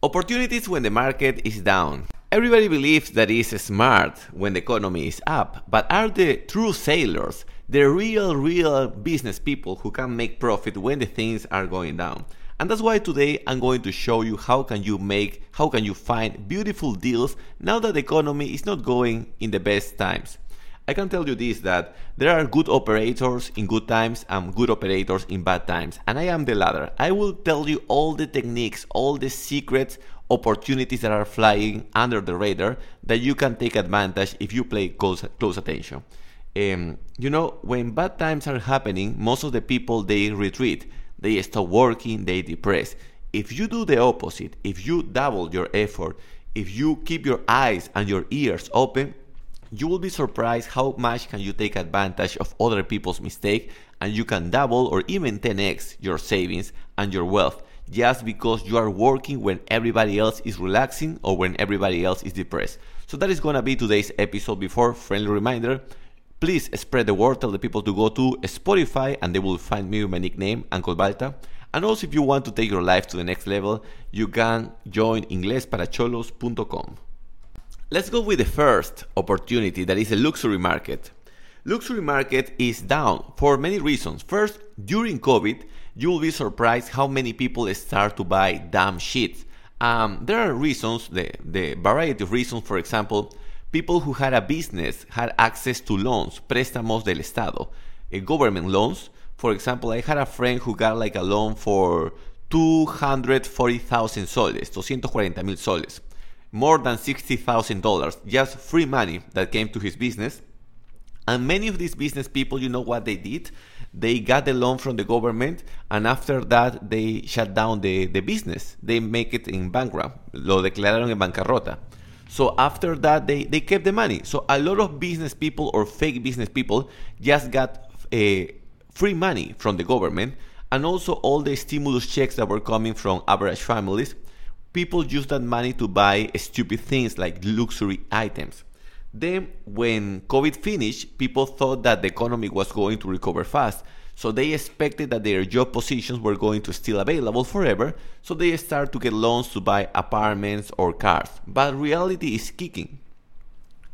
Opportunities when the market is down. Everybody believes that it's smart when the economy is up, but are the true sailors, the real, real business people who can make profit when the things are going down? And that's why today I'm going to show you how can you make, how can you find beautiful deals now that the economy is not going in the best times. I can tell you this that there are good operators in good times and good operators in bad times, and I am the latter. I will tell you all the techniques, all the secrets, opportunities that are flying under the radar that you can take advantage if you play close, close attention. Um, you know, when bad times are happening, most of the people they retreat, they stop working, they depress. If you do the opposite, if you double your effort, if you keep your eyes and your ears open, you will be surprised how much can you take advantage of other people's mistake and you can double or even 10x your savings and your wealth just because you are working when everybody else is relaxing or when everybody else is depressed. So that is to be today's episode before friendly reminder please spread the word tell the people to go to Spotify and they will find me with my nickname Uncle Balta. And also if you want to take your life to the next level, you can join inglesparacholos.com. Let's go with the first opportunity that is the luxury market. Luxury market is down for many reasons. First, during COVID, you will be surprised how many people start to buy damn shit. Um, there are reasons, the, the variety of reasons, for example, people who had a business had access to loans, préstamos del Estado, uh, government loans. For example, I had a friend who got like a loan for 240,000 soles, 240,000 soles more than $60,000, just free money that came to his business. And many of these business people, you know what they did? They got the loan from the government, and after that, they shut down the, the business. They make it in bankrupt. Lo declararon en bancarrota. So after that, they, they kept the money. So a lot of business people or fake business people just got uh, free money from the government, and also all the stimulus checks that were coming from average families people use that money to buy stupid things like luxury items. Then, when COVID finished, people thought that the economy was going to recover fast. So they expected that their job positions were going to still available forever, so they start to get loans to buy apartments or cars. But reality is kicking.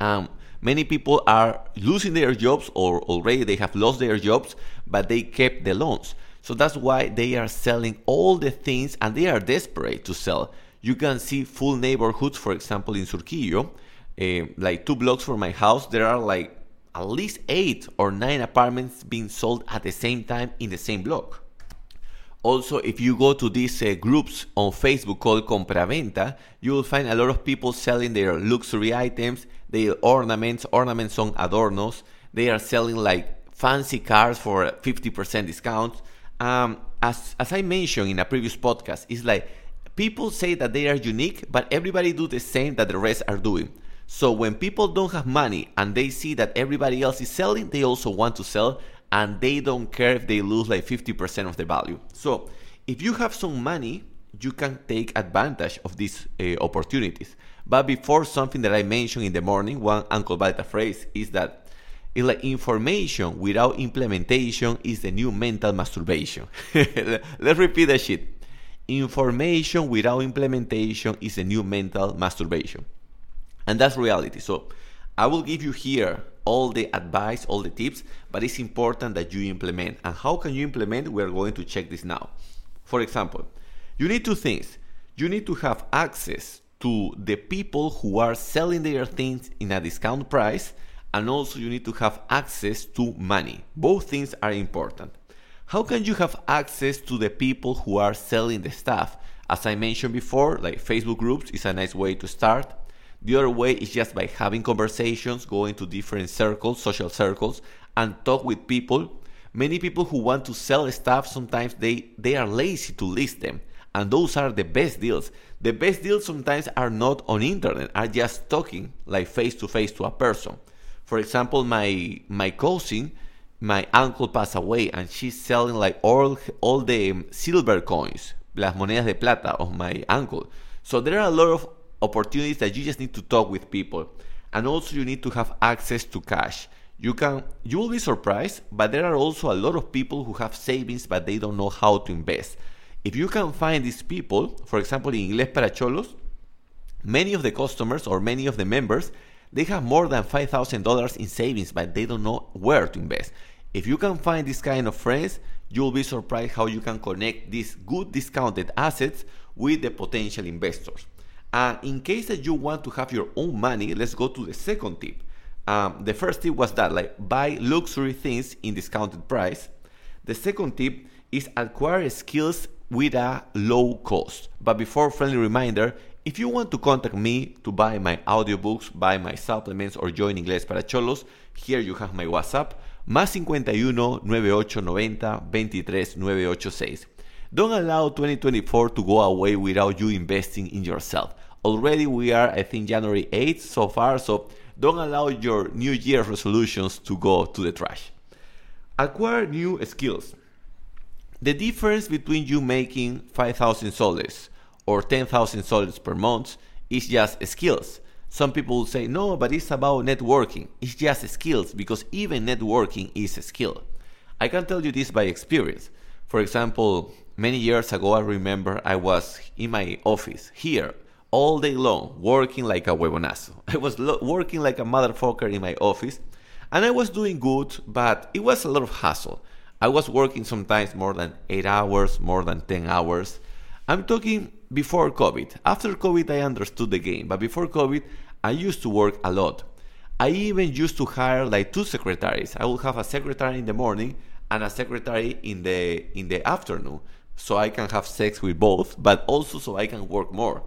Um, many people are losing their jobs or already they have lost their jobs, but they kept the loans. So that's why they are selling all the things and they are desperate to sell you can see full neighborhoods, for example, in Surquillo, uh, like two blocks from my house, there are like at least eight or nine apartments being sold at the same time in the same block. Also, if you go to these uh, groups on Facebook called Compraventa, you will find a lot of people selling their luxury items, their ornaments, ornaments on adornos. They are selling like fancy cars for 50% discount. Um, as, as I mentioned in a previous podcast, it's like people say that they are unique, but everybody do the same that the rest are doing. So when people don't have money and they see that everybody else is selling, they also want to sell and they don't care if they lose like 50% of the value. So if you have some money, you can take advantage of these uh, opportunities. But before something that I mentioned in the morning, one Uncle Balta phrase is that it's like information without implementation is the new mental masturbation. Let's repeat that shit. Information without implementation is the new mental masturbation. And that's reality. So I will give you here all the advice, all the tips, but it's important that you implement. And how can you implement? We're going to check this now. For example, you need two things. You need to have access to the people who are selling their things in a discount price, and also you need to have access to money. Both things are important. How can you have access to the people who are selling the stuff? As I mentioned before, like Facebook groups is a nice way to start. The other way is just by having conversations, going to different circles, social circles, and talk with people. Many people who want to sell stuff sometimes they, they are lazy to list them. And those are the best deals. The best deals sometimes are not on internet, are just talking like face to face to a person. For example, my my cousin my uncle passed away and she's selling like all all the silver coins, las monedas de plata of my uncle. So there are a lot of opportunities that you just need to talk with people. And also you need to have access to cash. You can you will be surprised, but there are also a lot of people who have savings but they don't know how to invest. If you can find these people, for example, in Inglés para Cholos, many of the customers or many of the members, they have more than $5,000 in savings, but they don't know where to invest. If you can find this kind of friends, you'll be surprised how you can connect these good discounted assets with the potential investors. And in case that you want to have your own money, let's go to the second tip. Um, the first tip was that like buy luxury things in discounted price. The second tip is acquire skills with a low cost. But before friendly reminder, if you want to contact me to buy my audiobooks, buy my supplements or join Inglés para Cholos, here you have my WhatsApp, más 51 9890 23 986. Don't allow 2024 to go away without you investing in yourself. Already we are, I think, January 8th so far, so don't allow your New Year resolutions to go to the trash. Acquire new skills. The difference between you making 5,000 soles or 10,000 soles per month is just skills. Some people will say, no, but it's about networking. It's just skills because even networking is a skill. I can tell you this by experience. For example, many years ago, I remember I was in my office here all day long, working like a huevonazo. I was lo- working like a motherfucker in my office, and I was doing good, but it was a lot of hassle. I was working sometimes more than 8 hours, more than 10 hours. I'm talking before COVID. After COVID, I understood the game, but before COVID, I used to work a lot. I even used to hire like two secretaries. I would have a secretary in the morning and a secretary in the in the afternoon so I can have sex with both, but also so I can work more.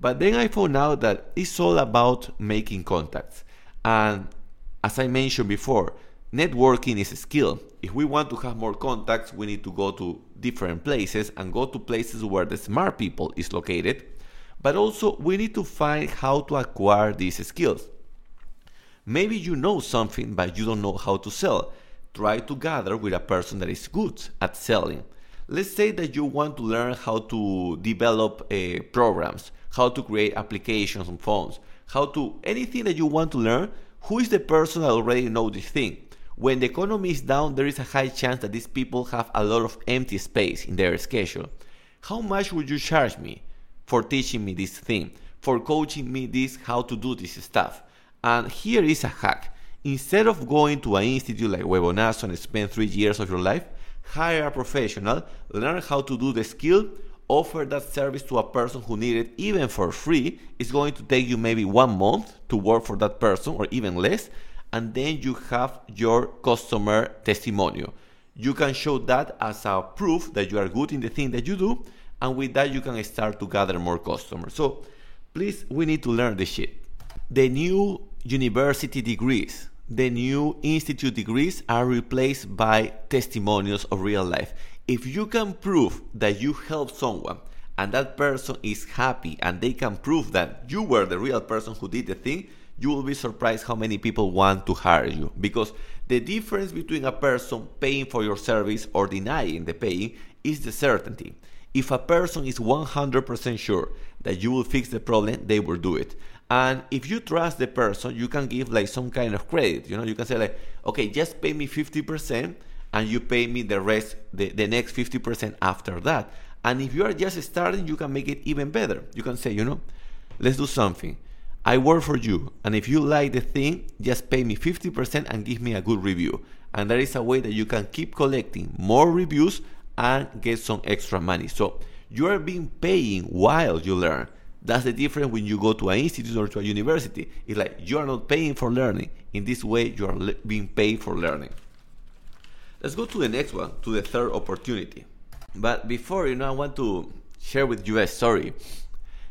But then I found out that it's all about making contacts. And as I mentioned before, networking is a skill. If we want to have more contacts, we need to go to different places and go to places where the smart people is located. But also, we need to find how to acquire these skills. Maybe you know something, but you don't know how to sell. Try to gather with a person that is good at selling. Let's say that you want to learn how to develop uh, programs how to create applications on phones, how to anything that you want to learn, who is the person that already know this thing? When the economy is down, there is a high chance that these people have a lot of empty space in their schedule. How much would you charge me for teaching me this thing, for coaching me this how to do this stuff? And here is a hack. Instead of going to an institute like Huevonazo and spend three years of your life, hire a professional, learn how to do the skill, offer that service to a person who need it even for free it's going to take you maybe one month to work for that person or even less and then you have your customer testimonial. You can show that as a proof that you are good in the thing that you do and with that you can start to gather more customers. So please we need to learn this shit. The new university degrees the new institute degrees are replaced by testimonials of real life. If you can prove that you helped someone and that person is happy and they can prove that you were the real person who did the thing, you will be surprised how many people want to hire you. Because the difference between a person paying for your service or denying the paying is the certainty. If a person is 100% sure that you will fix the problem, they will do it. And if you trust the person, you can give like some kind of credit. You know, you can say like, okay, just pay me 50% and you pay me the rest, the, the next 50% after that. And if you are just starting, you can make it even better. You can say, you know, let's do something. I work for you, and if you like the thing, just pay me 50% and give me a good review. And there is a way that you can keep collecting more reviews and get some extra money. So you are being paying while you learn. That's the difference when you go to an institute or to a university. It's like you are not paying for learning. In this way, you are being paid for learning. Let's go to the next one, to the third opportunity. But before, you know, I want to share with you a story.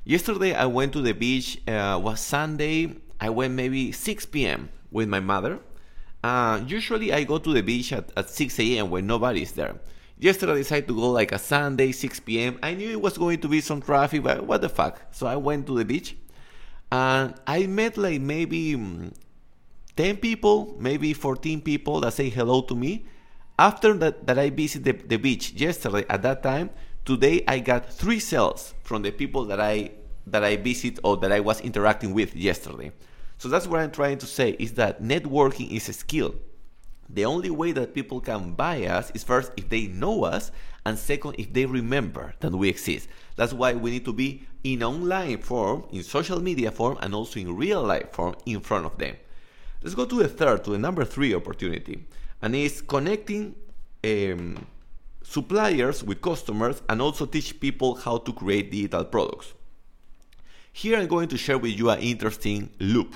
Yesterday, I went to the beach. Uh, was Sunday. I went maybe 6 p.m. with my mother. Uh, usually, I go to the beach at, at 6 a.m. when nobody's there. Yesterday, I decided to go like a Sunday, 6 p.m. I knew it was going to be some traffic, but what the fuck? So I went to the beach, and I met like maybe mm, 10 people, maybe 14 people that say hello to me after that, that I visited the, the beach yesterday at that time, today I got three sales from the people that I that I visit or that I was interacting with yesterday. So that's what I'm trying to say is that networking is a skill. The only way that people can buy us is first if they know us, and second if they remember that we exist. That's why we need to be in online form, in social media form, and also in real life form in front of them. Let's go to the third, to the number three opportunity, and it's connecting um, suppliers with customers and also teach people how to create digital products. Here I'm going to share with you an interesting loop.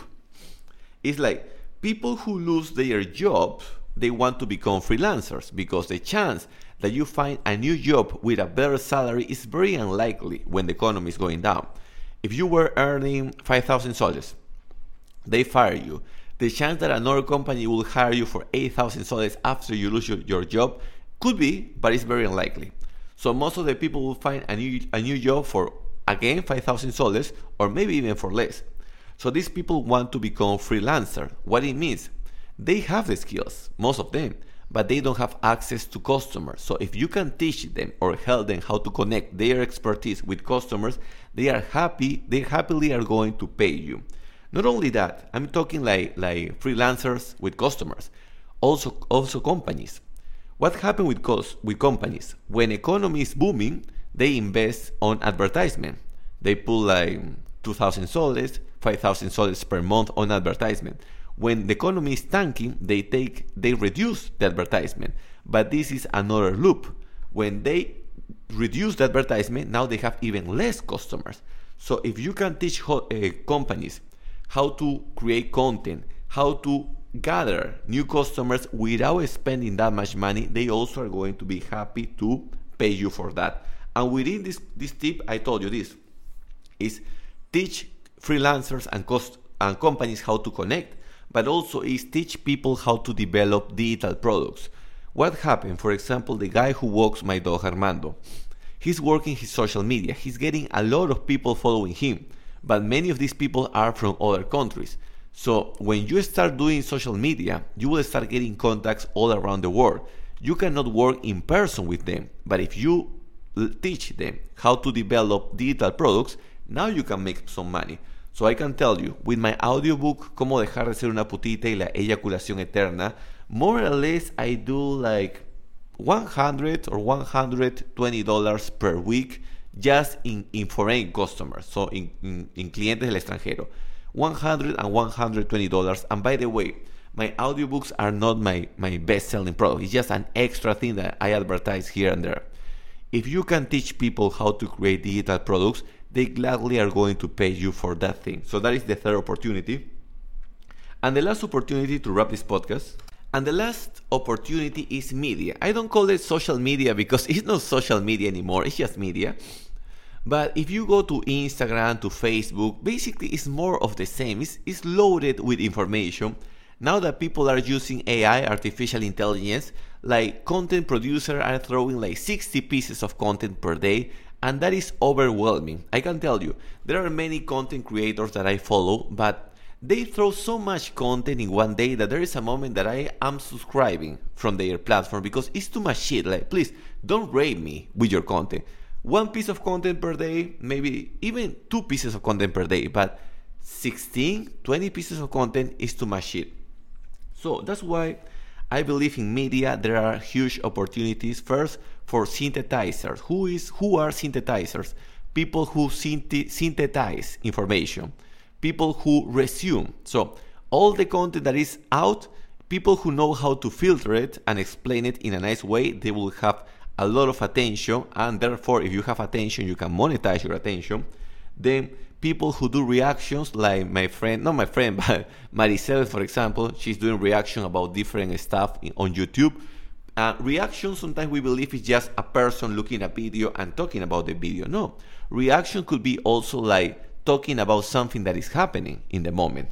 It's like people who lose their jobs, they want to become freelancers because the chance that you find a new job with a better salary is very unlikely when the economy is going down. If you were earning 5,000 soles, they fire you. The chance that another company will hire you for 8,000 soles after you lose your, your job could be, but it's very unlikely. So most of the people will find a new, a new job for again 5,000 soles or maybe even for less. So these people want to become freelancer. What it means? They have the skills, most of them, but they don't have access to customers. So if you can teach them or help them how to connect their expertise with customers, they are happy, they happily are going to pay you. Not only that, I'm talking like like freelancers with customers, also also companies. What happened with cost, with companies? When economy is booming, they invest on advertisement. They put like 2,000 soles, 5,000 soles per month on advertisement. When the economy is tanking, they take they reduce the advertisement. But this is another loop. When they reduce the advertisement, now they have even less customers. So if you can teach uh, companies how to create content, how to gather new customers without spending that much money, they also are going to be happy to pay you for that. And within this, this tip, I told you this is teach freelancers and cost and companies how to connect, but also is teach people how to develop digital products. What happened? For example, the guy who walks my dog Armando, he's working his social media. He's getting a lot of people following him, but many of these people are from other countries. So when you start doing social media, you will start getting contacts all around the world. You cannot work in person with them, but if you teach them how to develop digital products, now you can make some money. So I can tell you, with my audiobook, Cómo dejar de ser una putita y la eyaculación eterna, more or less I do like 100 or 120 dollars per week just in, in foreign customers, so in, in, in clientes del extranjero. 100 and 120 dollars. And by the way, my audiobooks are not my, my best selling product. It's just an extra thing that I advertise here and there. If you can teach people how to create digital products, they gladly are going to pay you for that thing. So that is the third opportunity. And the last opportunity to wrap this podcast. And the last opportunity is media. I don't call it social media because it's not social media anymore, it's just media. But if you go to Instagram, to Facebook, basically it's more of the same. It's, it's loaded with information. Now that people are using AI, artificial intelligence, like content producers are throwing like 60 pieces of content per day, and that is overwhelming. I can tell you, there are many content creators that I follow, but they throw so much content in one day that there is a moment that I am subscribing from their platform because it's too much shit. Like, please don't rape me with your content one piece of content per day, maybe even two pieces of content per day, but 16, 20 pieces of content is too much shit. So that's why I believe in media there are huge opportunities. First, for synthesizers. Who is who are synthesizers? People who synthesize information. People who resume. So all the content that is out, people who know how to filter it and explain it in a nice way, they will have a lot of attention, and therefore, if you have attention, you can monetize your attention. Then people who do reactions, like my friend, not my friend, but Maricel, for example, she's doing reaction about different stuff on YouTube. Uh, reaction sometimes we believe is just a person looking at video and talking about the video. No, reaction could be also like talking about something that is happening in the moment.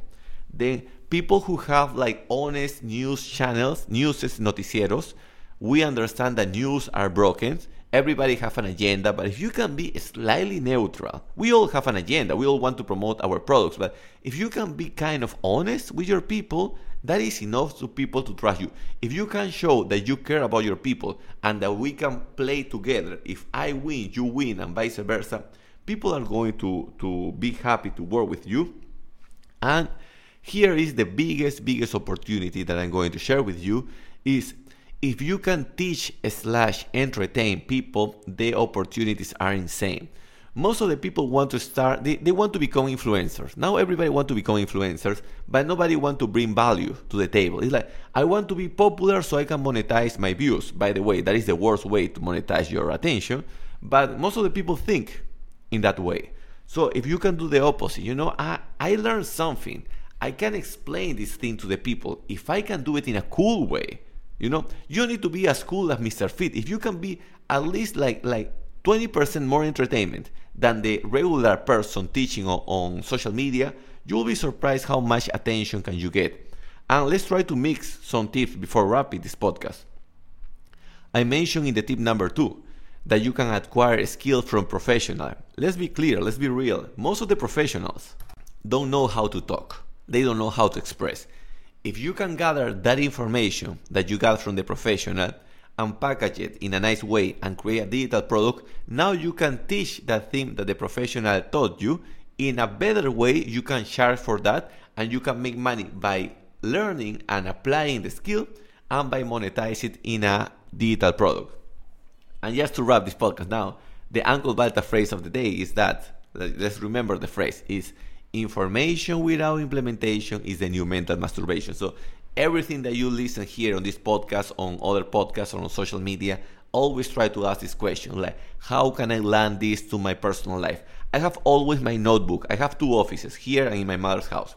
Then people who have like honest news channels, news noticieros, we understand that news are broken. Everybody have an agenda, but if you can be slightly neutral, we all have an agenda. We all want to promote our products, but if you can be kind of honest with your people, that is enough to people to trust you. If you can show that you care about your people and that we can play together, if I win, you win, and vice versa, people are going to, to be happy to work with you. And here is the biggest, biggest opportunity that I'm going to share with you is if you can teach slash entertain people, the opportunities are insane. Most of the people want to start, they, they want to become influencers. Now everybody want to become influencers, but nobody want to bring value to the table. It's like, I want to be popular so I can monetize my views. By the way, that is the worst way to monetize your attention. But most of the people think in that way. So if you can do the opposite, you know, I, I learned something. I can explain this thing to the people. If I can do it in a cool way, you know, you need to be as cool as Mr. Fit. If you can be at least like like 20% more entertainment than the regular person teaching on, on social media, you will be surprised how much attention can you get. And let's try to mix some tips before wrapping this podcast. I mentioned in the tip number two that you can acquire skill from professional. Let's be clear, let's be real. Most of the professionals don't know how to talk. They don't know how to express if you can gather that information that you got from the professional and package it in a nice way and create a digital product, now you can teach that thing that the professional taught you in a better way. You can charge for that and you can make money by learning and applying the skill and by monetize it in a digital product. And just to wrap this podcast now, the Uncle Balta phrase of the day is that, let's remember the phrase, is information without implementation is the new mental masturbation. So everything that you listen here on this podcast, on other podcasts, or on social media, always try to ask this question like, how can I land this to my personal life? I have always my notebook. I have two offices here and in my mother's house.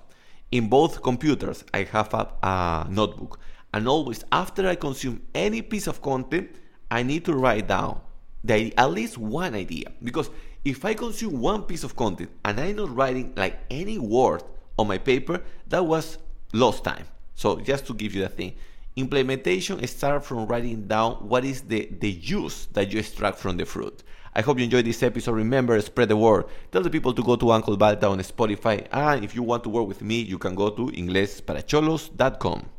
In both computers, I have a, a notebook. And always after I consume any piece of content, I need to write down the, at least one idea because if I consume one piece of content and I'm not writing like any word on my paper, that was lost time. So just to give you the thing, implementation starts from writing down what is the, the juice that you extract from the fruit. I hope you enjoyed this episode. Remember, spread the word. Tell the people to go to Uncle Balta on Spotify. And if you want to work with me, you can go to inglesparacholos.com.